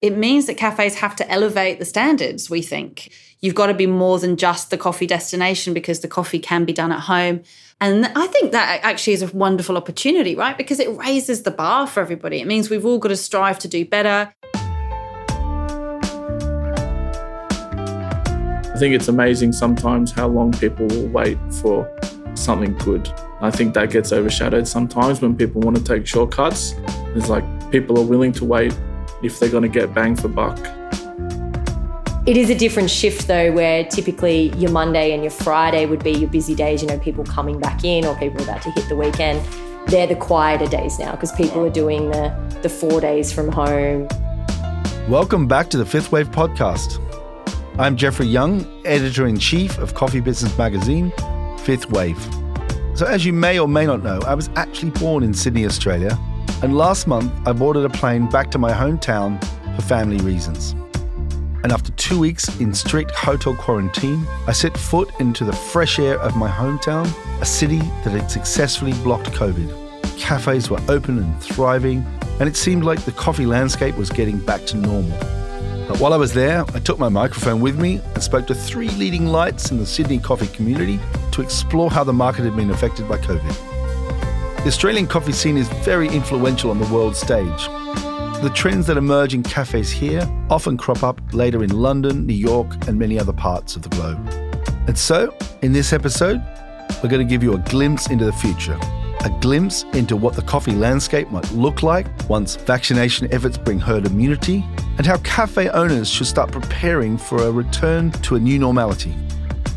it means that cafes have to elevate the standards, we think. You've got to be more than just the coffee destination because the coffee can be done at home. And I think that actually is a wonderful opportunity, right? Because it raises the bar for everybody. It means we've all got to strive to do better. I think it's amazing sometimes how long people will wait for something good. I think that gets overshadowed sometimes when people want to take shortcuts. It's like people are willing to wait if they're going to get bang for buck. It is a different shift though, where typically your Monday and your Friday would be your busy days, you know, people coming back in or people about to hit the weekend. They're the quieter days now because people are doing the, the four days from home. Welcome back to the Fifth Wave podcast. I'm Jeffrey Young, editor in chief of coffee business magazine, Fifth Wave. So, as you may or may not know, I was actually born in Sydney, Australia, and last month I boarded a plane back to my hometown for family reasons. And after two weeks in strict hotel quarantine, I set foot into the fresh air of my hometown, a city that had successfully blocked COVID. Cafes were open and thriving, and it seemed like the coffee landscape was getting back to normal. But while I was there, I took my microphone with me and spoke to three leading lights in the Sydney coffee community to explore how the market had been affected by COVID. The Australian coffee scene is very influential on the world stage. The trends that emerge in cafes here often crop up later in London, New York, and many other parts of the globe. And so, in this episode, we're going to give you a glimpse into the future a glimpse into what the coffee landscape might look like once vaccination efforts bring herd immunity, and how cafe owners should start preparing for a return to a new normality.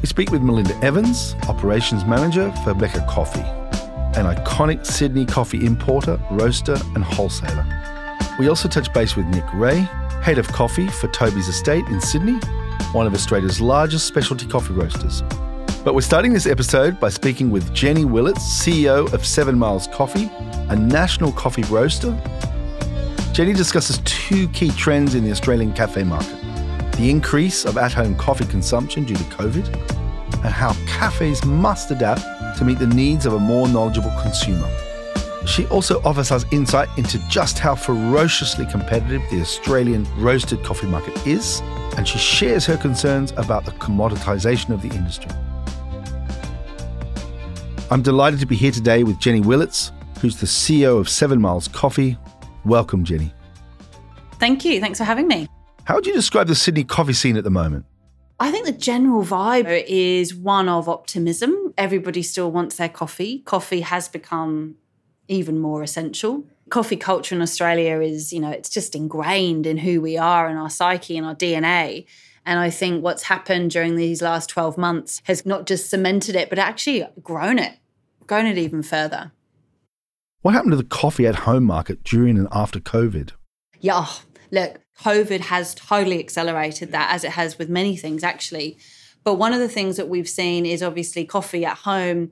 We speak with Melinda Evans, Operations Manager for Mecca Coffee, an iconic Sydney coffee importer, roaster, and wholesaler. We also touch base with Nick Ray, Head of Coffee for Toby's Estate in Sydney, one of Australia's largest specialty coffee roasters. But we're starting this episode by speaking with Jenny Willits, CEO of Seven Miles Coffee, a national coffee roaster. Jenny discusses two key trends in the Australian cafe market the increase of at home coffee consumption due to COVID, and how cafes must adapt to meet the needs of a more knowledgeable consumer. She also offers us insight into just how ferociously competitive the Australian roasted coffee market is, and she shares her concerns about the commoditisation of the industry. I'm delighted to be here today with Jenny Willits, who's the CEO of Seven Miles Coffee. Welcome, Jenny. Thank you. Thanks for having me. How would you describe the Sydney coffee scene at the moment? I think the general vibe is one of optimism. Everybody still wants their coffee. Coffee has become even more essential. Coffee culture in Australia is, you know, it's just ingrained in who we are and our psyche and our DNA. And I think what's happened during these last 12 months has not just cemented it, but actually grown it grown it even further. What happened to the coffee at home market during and after COVID? Yeah, look, COVID has totally accelerated that, as it has with many things, actually. But one of the things that we've seen is obviously coffee at home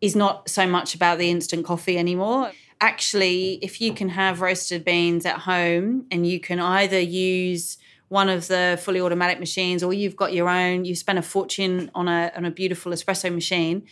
is not so much about the instant coffee anymore. Actually, if you can have roasted beans at home and you can either use one of the fully automatic machines or you've got your own, you spend a fortune on a on a beautiful espresso machine,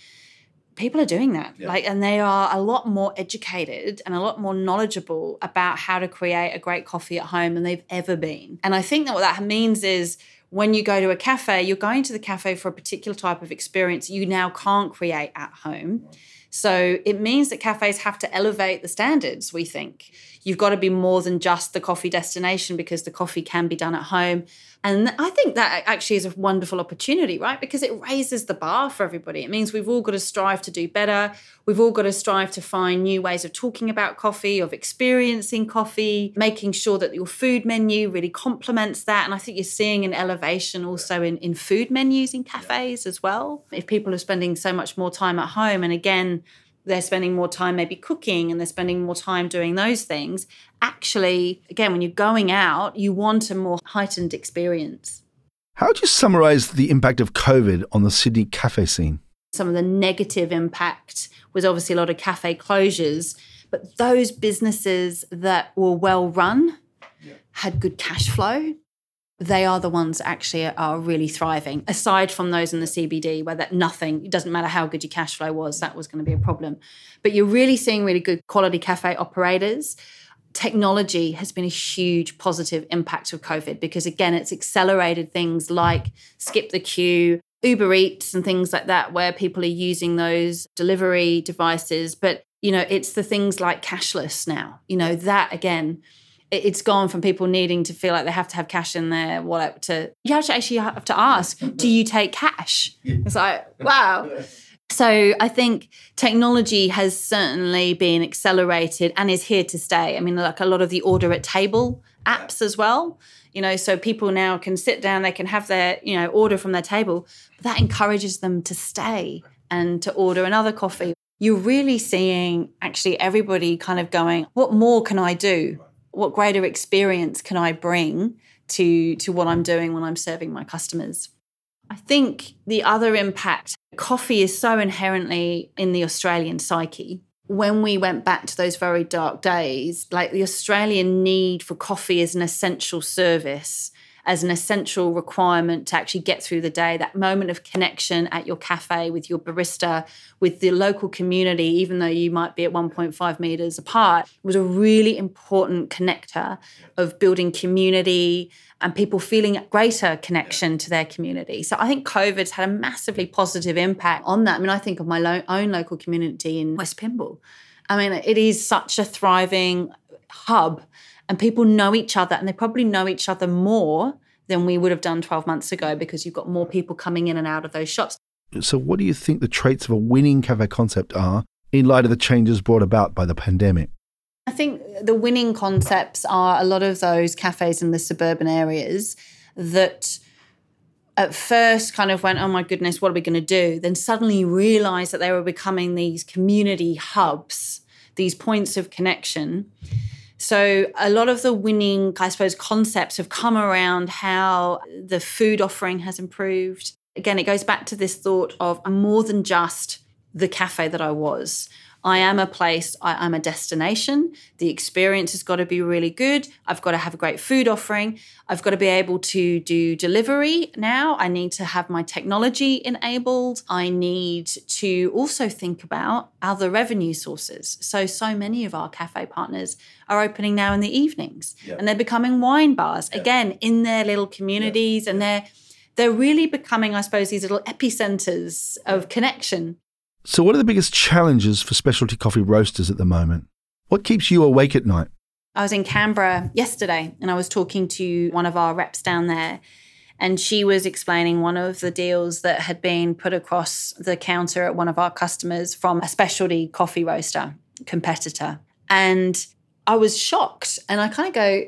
people are doing that yeah. like and they are a lot more educated and a lot more knowledgeable about how to create a great coffee at home than they've ever been and i think that what that means is when you go to a cafe you're going to the cafe for a particular type of experience you now can't create at home so it means that cafes have to elevate the standards we think you've got to be more than just the coffee destination because the coffee can be done at home and I think that actually is a wonderful opportunity, right? Because it raises the bar for everybody. It means we've all got to strive to do better. We've all got to strive to find new ways of talking about coffee, of experiencing coffee, making sure that your food menu really complements that. And I think you're seeing an elevation also in, in food menus in cafes as well. If people are spending so much more time at home, and again, they're spending more time maybe cooking and they're spending more time doing those things. Actually, again, when you're going out, you want a more heightened experience. How would you summarize the impact of COVID on the Sydney cafe scene? Some of the negative impact was obviously a lot of cafe closures, but those businesses that were well run yeah. had good cash flow they are the ones actually are really thriving. Aside from those in the CBD, where that nothing, it doesn't matter how good your cash flow was, that was going to be a problem. But you're really seeing really good quality cafe operators. technology has been a huge positive impact of COVID because, again, it's accelerated things like skip the queue, Uber Eats, and things like that, where people are using those delivery devices. But, you know, it's the things like cashless now. You know, that again, it's gone from people needing to feel like they have to have cash in their wallet to you actually have to ask, do you take cash? It's like, wow. So I think technology has certainly been accelerated and is here to stay. I mean, like a lot of the order at table apps as well. You know, so people now can sit down, they can have their, you know, order from their table, but that encourages them to stay and to order another coffee. You're really seeing actually everybody kind of going, what more can I do? What greater experience can I bring to to what I'm doing when I'm serving my customers? I think the other impact coffee is so inherently in the Australian psyche. When we went back to those very dark days, like the Australian need for coffee as an essential service as an essential requirement to actually get through the day. That moment of connection at your cafe with your barista, with the local community, even though you might be at 1.5 meters apart, was a really important connector of building community and people feeling greater connection to their community. So I think COVID's had a massively positive impact on that. I mean, I think of my lo- own local community in West Pymble. I mean, it is such a thriving hub and people know each other and they probably know each other more than we would have done 12 months ago because you've got more people coming in and out of those shops. So, what do you think the traits of a winning cafe concept are in light of the changes brought about by the pandemic? I think the winning concepts are a lot of those cafes in the suburban areas that at first kind of went, oh my goodness, what are we going to do? Then suddenly realized that they were becoming these community hubs, these points of connection. So a lot of the winning, I suppose, concepts have come around how the food offering has improved. Again, it goes back to this thought of I'm more than just the cafe that I was. I am a place, I, am a destination. The experience has got to be really good. I've got to have a great food offering. I've got to be able to do delivery now. I need to have my technology enabled. I need to also think about other revenue sources. So, so many of our cafe partners are opening now in the evenings and they're becoming wine bars again in their little communities and they're they're really becoming, I suppose, these little epicenters of connection. So, what are the biggest challenges for specialty coffee roasters at the moment? What keeps you awake at night? I was in Canberra yesterday and I was talking to one of our reps down there. And she was explaining one of the deals that had been put across the counter at one of our customers from a specialty coffee roaster competitor. And I was shocked. And I kind of go,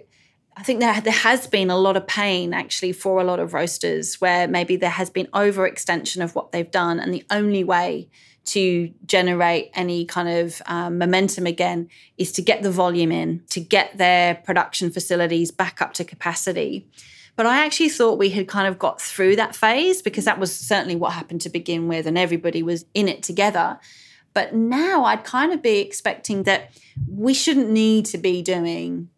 I think there, there has been a lot of pain actually for a lot of roasters where maybe there has been overextension of what they've done. And the only way to generate any kind of um, momentum again is to get the volume in, to get their production facilities back up to capacity. But I actually thought we had kind of got through that phase because that was certainly what happened to begin with, and everybody was in it together. But now I'd kind of be expecting that we shouldn't need to be doing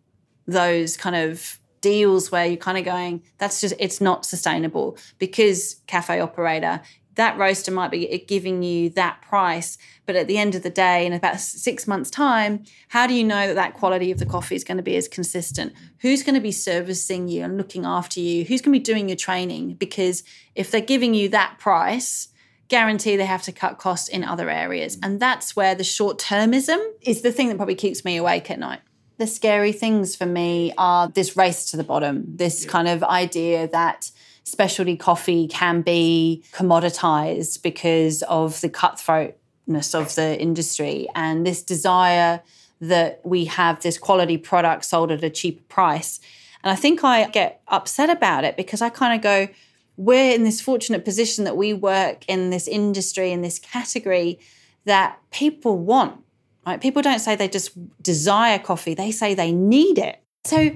those kind of deals where you're kind of going, that's just, it's not sustainable because cafe operator, that roaster might be giving you that price but at the end of the day in about six months time how do you know that that quality of the coffee is going to be as consistent? Who's going to be servicing you and looking after you? Who's going to be doing your training? Because if they're giving you that price guarantee they have to cut costs in other areas. And that's where the short termism is the thing that probably keeps me awake at night. The scary things for me are this race to the bottom this kind of idea that specialty coffee can be commoditized because of the cutthroatness of the industry and this desire that we have this quality product sold at a cheaper price. And I think I get upset about it because I kind of go, we're in this fortunate position that we work in this industry, in this category that people want. Right? People don't say they just desire coffee, they say they need it. So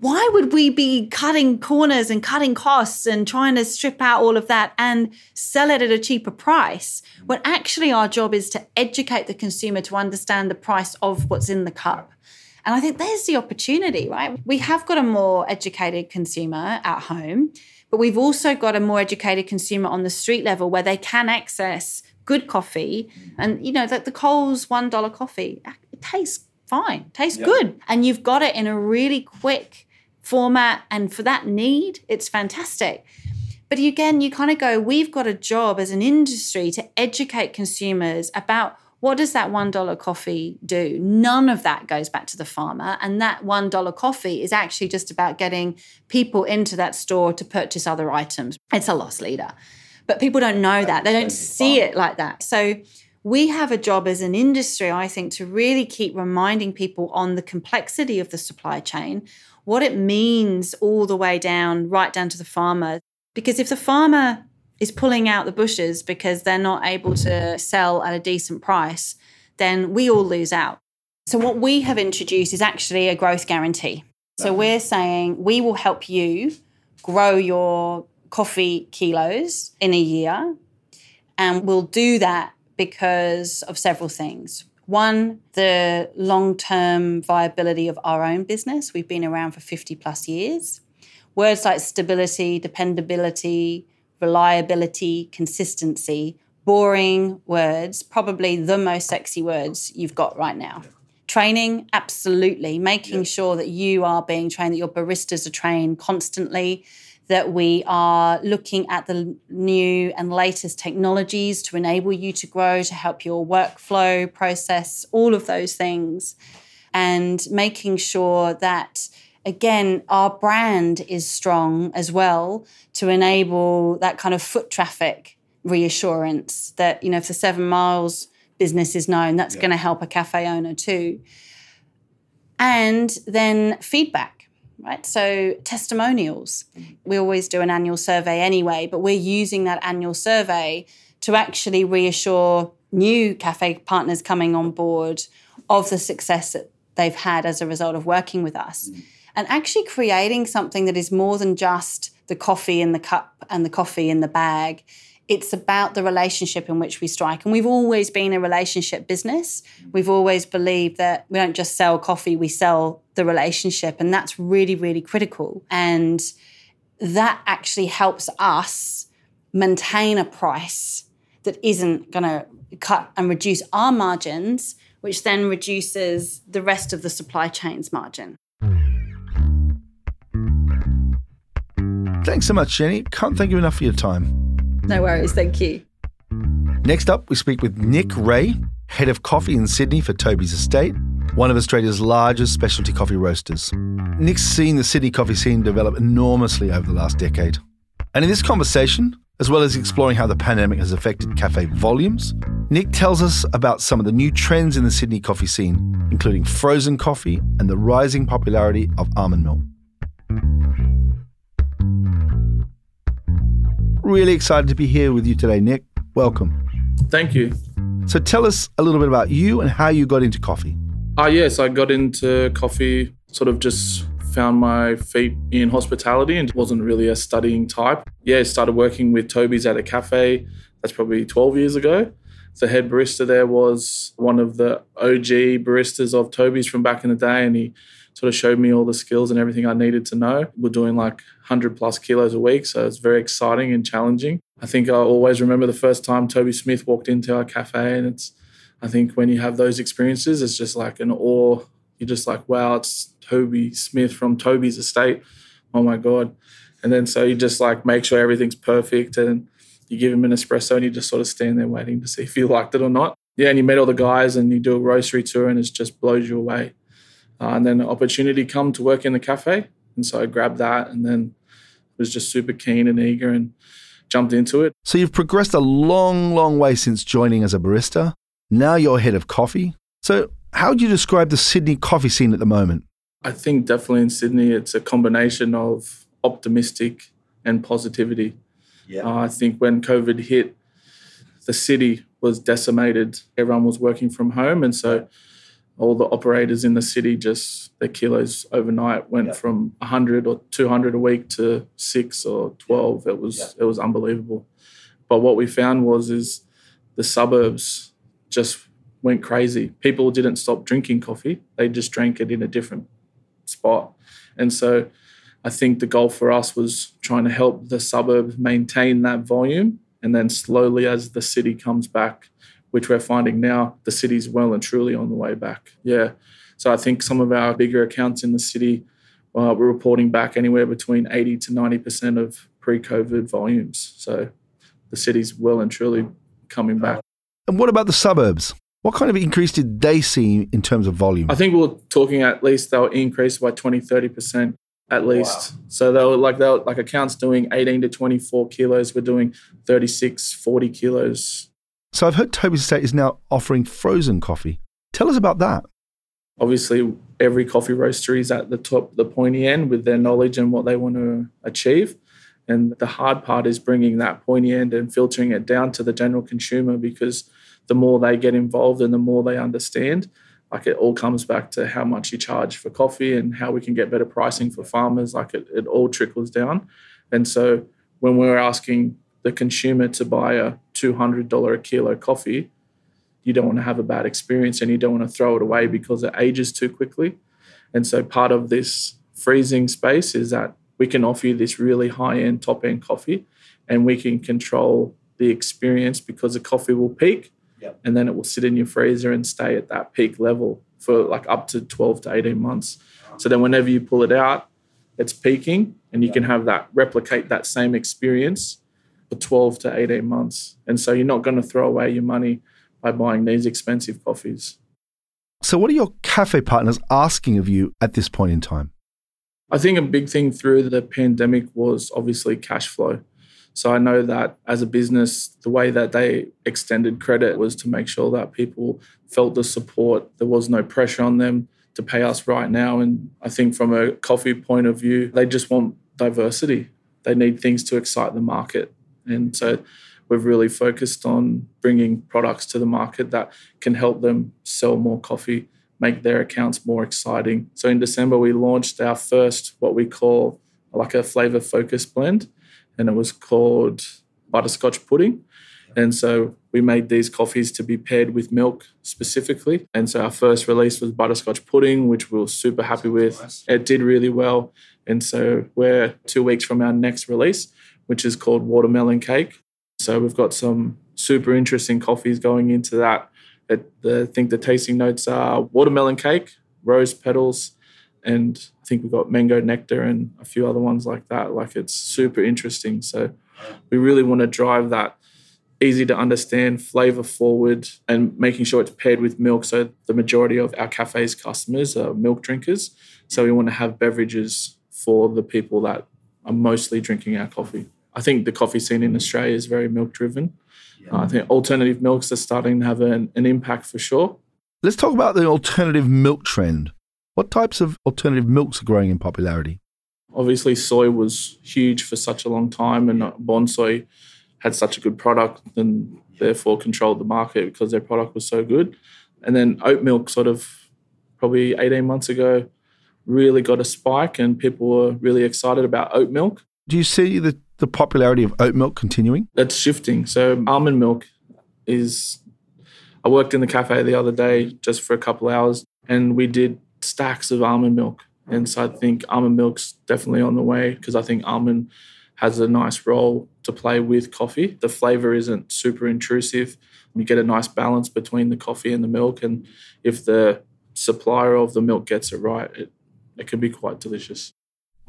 why would we be cutting corners and cutting costs and trying to strip out all of that and sell it at a cheaper price when actually our job is to educate the consumer to understand the price of what's in the cup? And I think there's the opportunity, right? We have got a more educated consumer at home, but we've also got a more educated consumer on the street level where they can access good coffee. And, you know, that the Coles $1 coffee, it tastes fine, tastes good. And you've got it in a really quick format. And for that need, it's fantastic. But again, you kind of go, we've got a job as an industry to educate consumers about what does that $1 coffee do? None of that goes back to the farmer. And that $1 coffee is actually just about getting people into that store to purchase other items. It's a loss leader. But people don't know that. They don't see it like that. So we have a job as an industry, I think, to really keep reminding people on the complexity of the supply chain, what it means all the way down, right down to the farmer. Because if the farmer is pulling out the bushes because they're not able to sell at a decent price, then we all lose out. So, what we have introduced is actually a growth guarantee. So, we're saying we will help you grow your coffee kilos in a year, and we'll do that because of several things. One, the long term viability of our own business. We've been around for 50 plus years. Words like stability, dependability, reliability, consistency, boring words, probably the most sexy words you've got right now. Training, absolutely. Making sure that you are being trained, that your baristas are trained constantly, that we are looking at the new and latest technologies to enable you to grow, to help your workflow process, all of those things. And making sure that again, our brand is strong as well to enable that kind of foot traffic reassurance that, you know, if the seven miles business is known, that's yeah. going to help a cafe owner too. And then feedback, right? So testimonials. We always do an annual survey anyway, but we're using that annual survey to actually reassure new cafe partners coming on board of the success that they've had as a result of working with us. Mm and actually creating something that is more than just the coffee in the cup and the coffee in the bag. It's about the relationship in which we strike. And we've always been a relationship business. We've always believed that we don't just sell coffee, we sell the relationship. And that's really, really critical. And that actually helps us maintain a price that isn't going to cut and reduce our margins, which then reduces the rest of the supply chain's margin. Thanks so much, Jenny. Can't thank you enough for your time. No worries. Thank you. Next up, we speak with Nick Ray, head of coffee in Sydney for Toby's Estate, one of Australia's largest specialty coffee roasters. Nick's seen the Sydney coffee scene develop enormously over the last decade. And in this conversation, as well as exploring how the pandemic has affected cafe volumes, Nick tells us about some of the new trends in the Sydney coffee scene, including frozen coffee and the rising popularity of almond milk. Really excited to be here with you today, Nick. Welcome. Thank you. So tell us a little bit about you and how you got into coffee. Ah, uh, yes, I got into coffee sort of just found my feet in hospitality and wasn't really a studying type. Yeah, started working with Toby's at a cafe. That's probably 12 years ago. The head barista there was one of the OG baristas of Toby's from back in the day, and he sort of showed me all the skills and everything I needed to know. We're doing like 100 plus kilos a week, so it's very exciting and challenging. I think I always remember the first time Toby Smith walked into our cafe, and it's, I think when you have those experiences, it's just like an awe. You're just like, wow, it's Toby Smith from Toby's estate. Oh my God. And then so you just like make sure everything's perfect and you give him an espresso and you just sort of stand there waiting to see if you liked it or not. Yeah, and you meet all the guys and you do a roastery tour and it just blows you away. Uh, and then an opportunity come to work in the cafe. And so I grabbed that and then was just super keen and eager and jumped into it. So you've progressed a long, long way since joining as a barista. Now you're head of coffee. So how would you describe the Sydney coffee scene at the moment? I think definitely in Sydney, it's a combination of optimistic and positivity. Yeah. Uh, I think when COVID hit, the city was decimated. Everyone was working from home. And so all the operators in the city just their kilos overnight went yep. from 100 or 200 a week to 6 or 12 it was yep. it was unbelievable. But what we found was is the suburbs just went crazy. People didn't stop drinking coffee. They just drank it in a different spot. And so i think the goal for us was trying to help the suburbs maintain that volume. And then slowly as the city comes back which we're finding now the city's well and truly on the way back. Yeah. So I think some of our bigger accounts in the city uh, we're reporting back anywhere between 80 to 90% of pre COVID volumes. So the city's well and truly coming back. And what about the suburbs? What kind of increase did they see in terms of volume? I think we are talking at least they'll increase by 20, 30% at least. Wow. So they were like they were like accounts doing 18 to 24 kilos, we're doing 36, 40 kilos. So I've heard Toby's Estate is now offering frozen coffee. Tell us about that. Obviously, every coffee roastery is at the top, the pointy end with their knowledge and what they want to achieve. And the hard part is bringing that pointy end and filtering it down to the general consumer because the more they get involved and the more they understand, like it all comes back to how much you charge for coffee and how we can get better pricing for farmers. Like it, it all trickles down. And so when we're asking the consumer to buy a $200 a kilo coffee, you don't want to have a bad experience and you don't want to throw it away because it ages too quickly. And so part of this freezing space is that we can offer you this really high end, top end coffee and we can control the experience because the coffee will peak yep. and then it will sit in your freezer and stay at that peak level for like up to 12 to 18 months. So then whenever you pull it out, it's peaking and you yep. can have that replicate that same experience for 12 to 18 months. And so you're not going to throw away your money by buying these expensive coffees. So, what are your cafe partners asking of you at this point in time? I think a big thing through the pandemic was obviously cash flow. So I know that as a business, the way that they extended credit was to make sure that people felt the support. There was no pressure on them to pay us right now. And I think from a coffee point of view, they just want diversity. They need things to excite the market. And so we've really focused on bringing products to the market that can help them sell more coffee, make their accounts more exciting. So in December, we launched our first, what we call like a flavor focus blend, and it was called butterscotch pudding. And so we made these coffees to be paired with milk specifically. And so our first release was butterscotch pudding, which we were super happy with. It did really well. And so we're two weeks from our next release, which is called watermelon cake. So we've got some super interesting coffees going into that. I think the tasting notes are watermelon cake, rose petals, and I think we've got mango nectar and a few other ones like that. Like it's super interesting. So we really want to drive that easy to understand, flavor forward, and making sure it's paired with milk. So the majority of our cafe's customers are milk drinkers. So we want to have beverages for the people that are mostly drinking our coffee. I think the coffee scene in Australia is very milk driven. Yeah. Uh, I think alternative milks are starting to have an, an impact for sure. Let's talk about the alternative milk trend. What types of alternative milks are growing in popularity? Obviously, soy was huge for such a long time, and uh, Bonsoy had such a good product and therefore controlled the market because their product was so good. And then oat milk, sort of probably 18 months ago, really got a spike, and people were really excited about oat milk. Do you see the the popularity of oat milk continuing? That's shifting. So almond milk is. I worked in the cafe the other day just for a couple hours, and we did stacks of almond milk. And so I think almond milk's definitely on the way because I think almond has a nice role to play with coffee. The flavor isn't super intrusive. You get a nice balance between the coffee and the milk. And if the supplier of the milk gets it right, it, it can be quite delicious.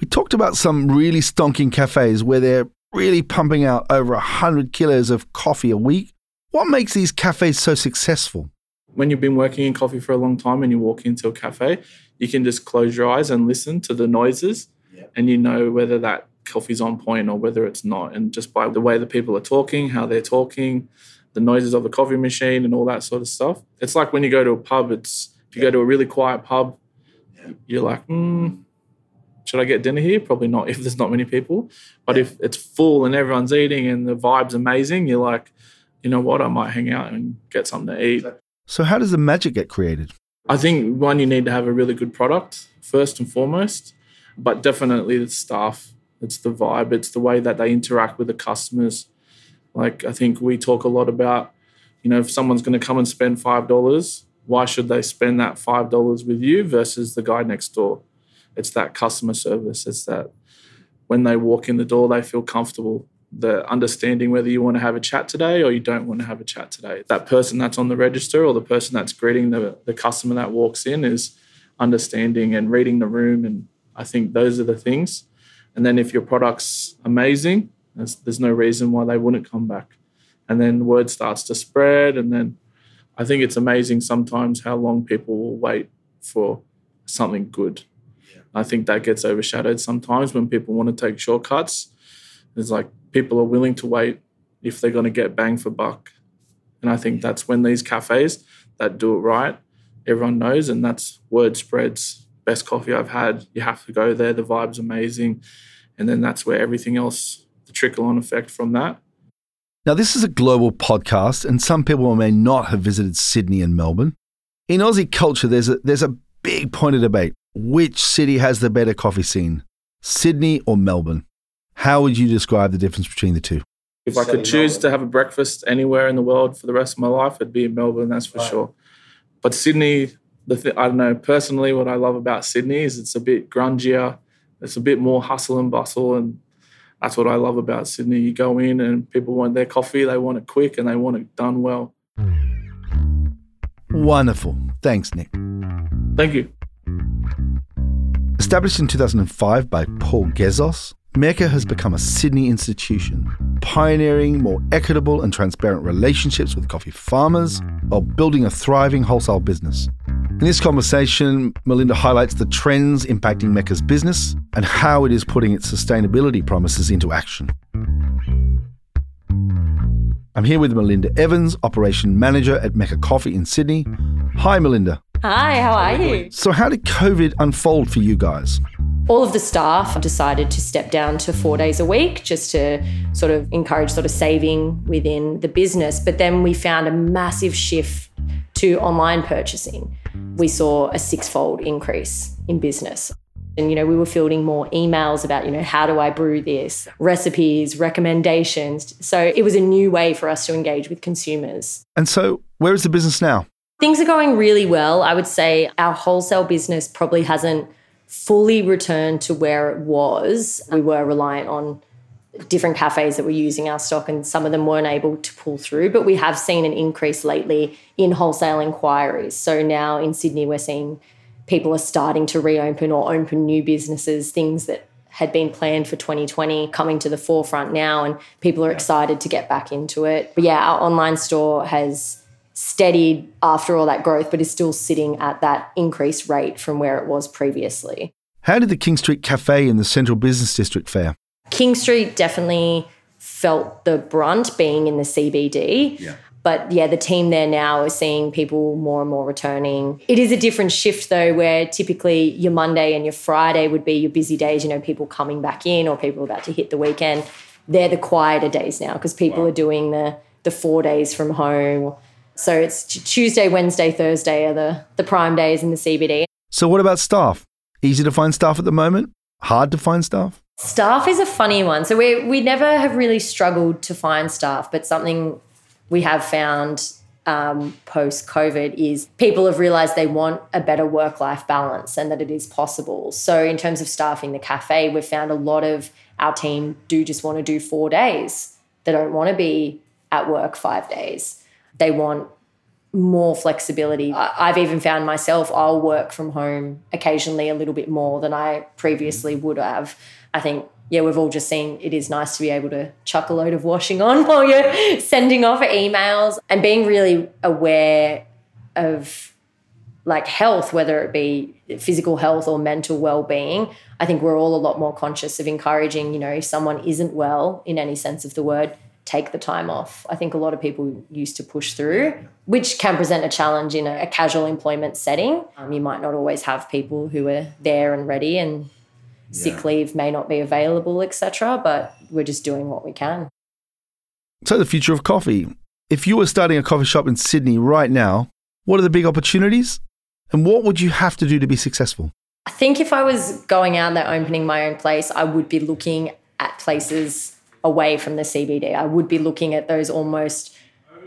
We talked about some really stonking cafes where they're really pumping out over 100 kilos of coffee a week. What makes these cafes so successful? When you've been working in coffee for a long time and you walk into a cafe, you can just close your eyes and listen to the noises, yeah. and you know whether that coffee's on point or whether it's not. And just by the way the people are talking, how they're talking, the noises of the coffee machine, and all that sort of stuff. It's like when you go to a pub, it's if you yeah. go to a really quiet pub, yeah. you're like, hmm, should I get dinner here? Probably not if there's not many people. But if it's full and everyone's eating and the vibe's amazing, you're like, you know what, I might hang out and get something to eat. So, how does the magic get created? I think one, you need to have a really good product first and foremost, but definitely the staff. It's the vibe, it's the way that they interact with the customers. Like, I think we talk a lot about, you know, if someone's going to come and spend $5, why should they spend that $5 with you versus the guy next door? It's that customer service. It's that when they walk in the door, they feel comfortable. The understanding whether you want to have a chat today or you don't want to have a chat today. That person that's on the register or the person that's greeting the, the customer that walks in is understanding and reading the room. And I think those are the things. And then if your product's amazing, there's, there's no reason why they wouldn't come back. And then word starts to spread. And then I think it's amazing sometimes how long people will wait for something good. I think that gets overshadowed sometimes when people want to take shortcuts. It's like people are willing to wait if they're going to get bang for buck. And I think that's when these cafes that do it right, everyone knows, and that's word spreads. Best coffee I've had, you have to go there. The vibe's amazing. And then that's where everything else, the trickle on effect from that. Now, this is a global podcast, and some people may not have visited Sydney and Melbourne. In Aussie culture, there's a, there's a big point of debate. Which city has the better coffee scene, Sydney or Melbourne? How would you describe the difference between the two? If I could choose to have a breakfast anywhere in the world for the rest of my life, it'd be in Melbourne, that's for sure. But Sydney, the th- I don't know, personally, what I love about Sydney is it's a bit grungier, it's a bit more hustle and bustle. And that's what I love about Sydney. You go in and people want their coffee, they want it quick and they want it done well. Wonderful. Thanks, Nick. Thank you. Established in 2005 by Paul Geshos, Mecca has become a Sydney institution, pioneering more equitable and transparent relationships with coffee farmers while building a thriving wholesale business. In this conversation, Melinda highlights the trends impacting Mecca's business and how it is putting its sustainability promises into action. I'm here with Melinda Evans, Operation Manager at Mecca Coffee in Sydney. Hi, Melinda. Hi, how are you? So, how did COVID unfold for you guys? All of the staff decided to step down to four days a week just to sort of encourage sort of saving within the business. But then we found a massive shift to online purchasing. We saw a six-fold increase in business. And, you know, we were fielding more emails about, you know, how do I brew this, recipes, recommendations. So it was a new way for us to engage with consumers. And so, where is the business now? Things are going really well. I would say our wholesale business probably hasn't fully returned to where it was. We were reliant on different cafes that were using our stock, and some of them weren't able to pull through. But we have seen an increase lately in wholesale inquiries. So now in Sydney, we're seeing people are starting to reopen or open new businesses, things that had been planned for 2020 coming to the forefront now, and people are excited to get back into it. But yeah, our online store has steadied after all that growth, but is still sitting at that increased rate from where it was previously. How did the King Street Cafe in the Central Business District fare? King Street definitely felt the brunt being in the CBD. Yeah. But yeah, the team there now is seeing people more and more returning. It is a different shift though, where typically your Monday and your Friday would be your busy days, you know, people coming back in or people about to hit the weekend. They're the quieter days now because people are doing the the four days from home. So it's Tuesday, Wednesday, Thursday are the, the prime days in the CBD. So, what about staff? Easy to find staff at the moment? Hard to find staff? Staff is a funny one. So we we never have really struggled to find staff, but something we have found um, post COVID is people have realized they want a better work life balance and that it is possible. So in terms of staffing the cafe, we've found a lot of our team do just want to do four days. They don't want to be at work five days. They want more flexibility. I've even found myself, I'll work from home occasionally a little bit more than I previously would have. I think, yeah, we've all just seen it is nice to be able to chuck a load of washing on while you're sending off emails and being really aware of like health, whether it be physical health or mental well-being. I think we're all a lot more conscious of encouraging, you know, if someone isn't well in any sense of the word, take the time off. I think a lot of people used to push through, which can present a challenge in a, a casual employment setting. Um, you might not always have people who are there and ready, and sick Yeah. leave may not be available, etc. But we're just doing what we can. So, the future of coffee. If you were starting a coffee shop in Sydney right now, what are the big opportunities? And what would you have to do to be successful? I think if I was going out there opening my own place, I would be looking at places away from the CBD. I would be looking at those almost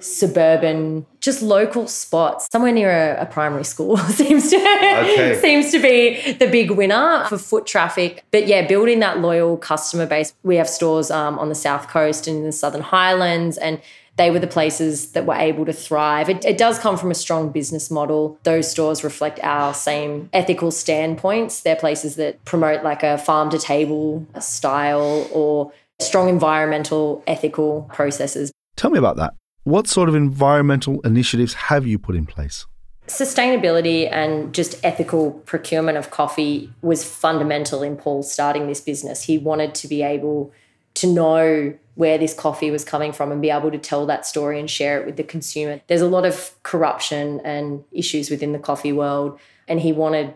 suburban just local spots somewhere near a, a primary school seems to Okay. seems to be the big winner for foot traffic but yeah building that loyal customer base we have stores um, on the south coast and in the southern highlands and they were the places that were able to thrive. It, it does come from a strong business model. Those stores reflect our same ethical standpoints. They're places that promote like a farm to table style or strong environmental ethical processes. Tell me about that. What sort of environmental initiatives have you put in place? Sustainability and just ethical procurement of coffee was fundamental in Paul starting this business. He wanted to be able to know where this coffee was coming from and be able to tell that story and share it with the consumer. There's a lot of corruption and issues within the coffee world, and he wanted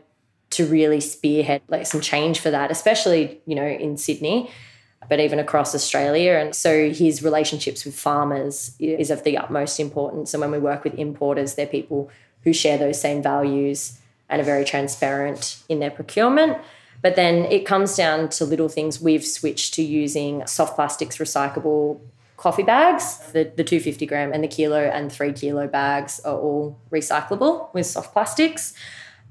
to really spearhead like some change for that, especially you know in Sydney, but even across Australia. And so his relationships with farmers is of the utmost importance. And when we work with importers, they're people who share those same values and are very transparent in their procurement. But then it comes down to little things. We've switched to using soft plastics recyclable coffee bags. The, the 250 gram and the kilo and three kilo bags are all recyclable with soft plastics.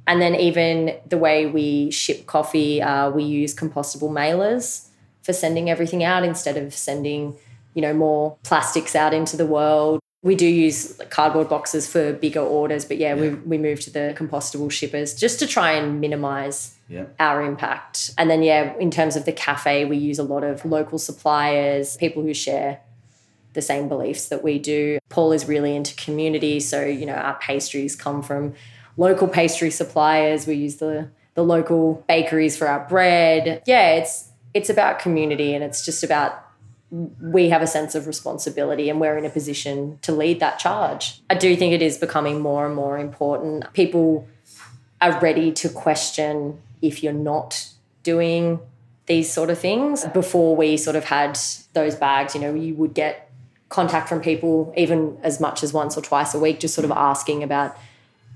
And then even the way we ship coffee, uh, we use compostable mailers for sending everything out instead of sending, you know, more plastics out into the world. We do use cardboard boxes for bigger orders, but yeah, we we moved to the compostable shippers just to try and minimize Yeah. our impact. And then, yeah, in terms of the cafe, we use a lot of local suppliers, people who share the same beliefs that we do. Paul is really into community. So, you know, our pastries come from local pastry suppliers. We use the, the local bakeries for our bread. Yeah, it's it's about community and it's just about we have a sense of responsibility and we're in a position to lead that charge. I do think it is becoming more and more important. People are ready to question if you're not doing these sort of things. Before we sort of had those bags, you know, you would get contact from people even as much as once or twice a week, just sort of asking about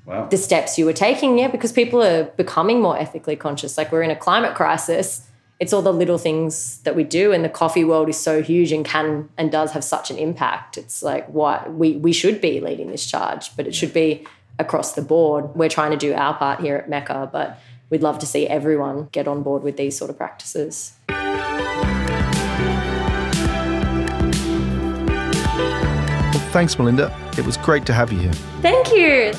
Wow. the steps you were taking. Yeah, because people are becoming more ethically conscious. Like we're in a climate crisis. It's all the little things that we do, and the coffee world is so huge and can and does have such an impact. It's like why we we should be leading this charge, but it should be across the board. We're trying to do our part here at Mecca, but we'd love to see everyone get on board with these sort of practices. Well, thanks, Melinda. It was great to have you here. Thank you.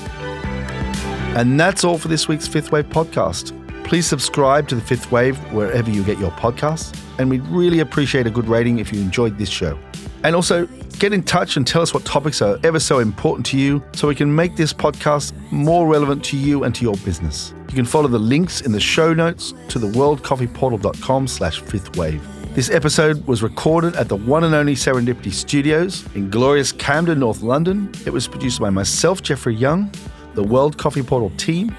And that's all for this week's Fifth Wave podcast. Please subscribe to the Fifth Wave wherever you get your podcasts, and we'd really appreciate a good rating if you enjoyed this show. And also, get in touch and tell us what topics are ever so important to you so we can make this podcast more relevant to you and to your business. You can follow the links in the show notes to the worldcoffeeportal.com slash fifth wave. This episode was recorded at the one and only Serendipity Studios in glorious Camden, North London. It was produced by myself, Jeffrey Young, the World Coffee Portal team,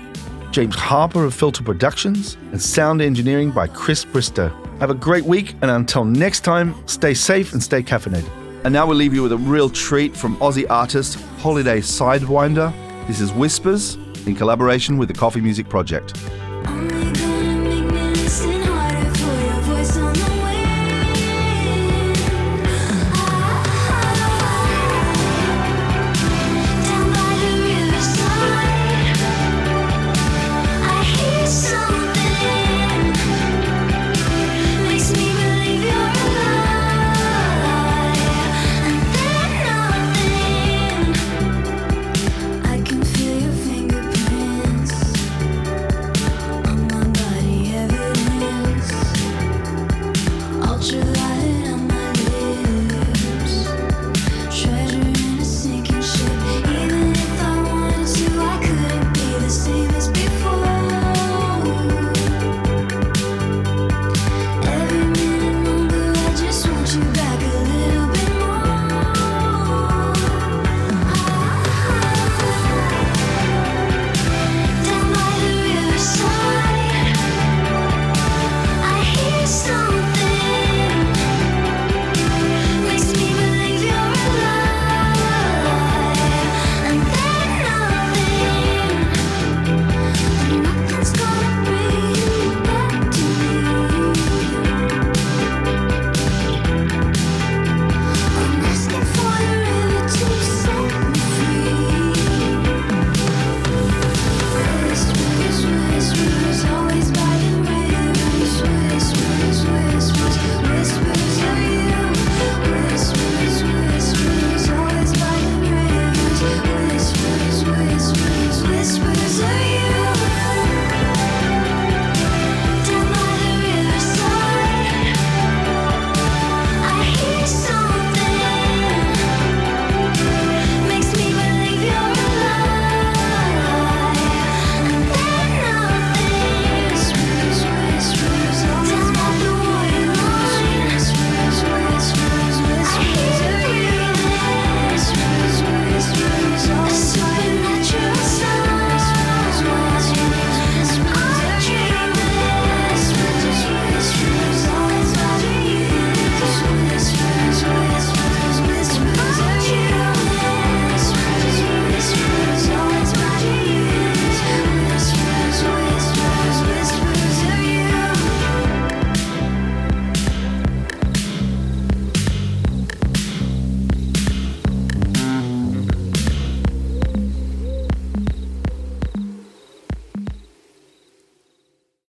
James Harper of Filter Productions, and sound engineering by Chris Bristow. Have a great week, and until next time, stay safe and stay caffeinated. And now we'll leave you with a real treat from Aussie artist Holiday Sidewinder. This is Whispers in collaboration with the Coffee Music Project.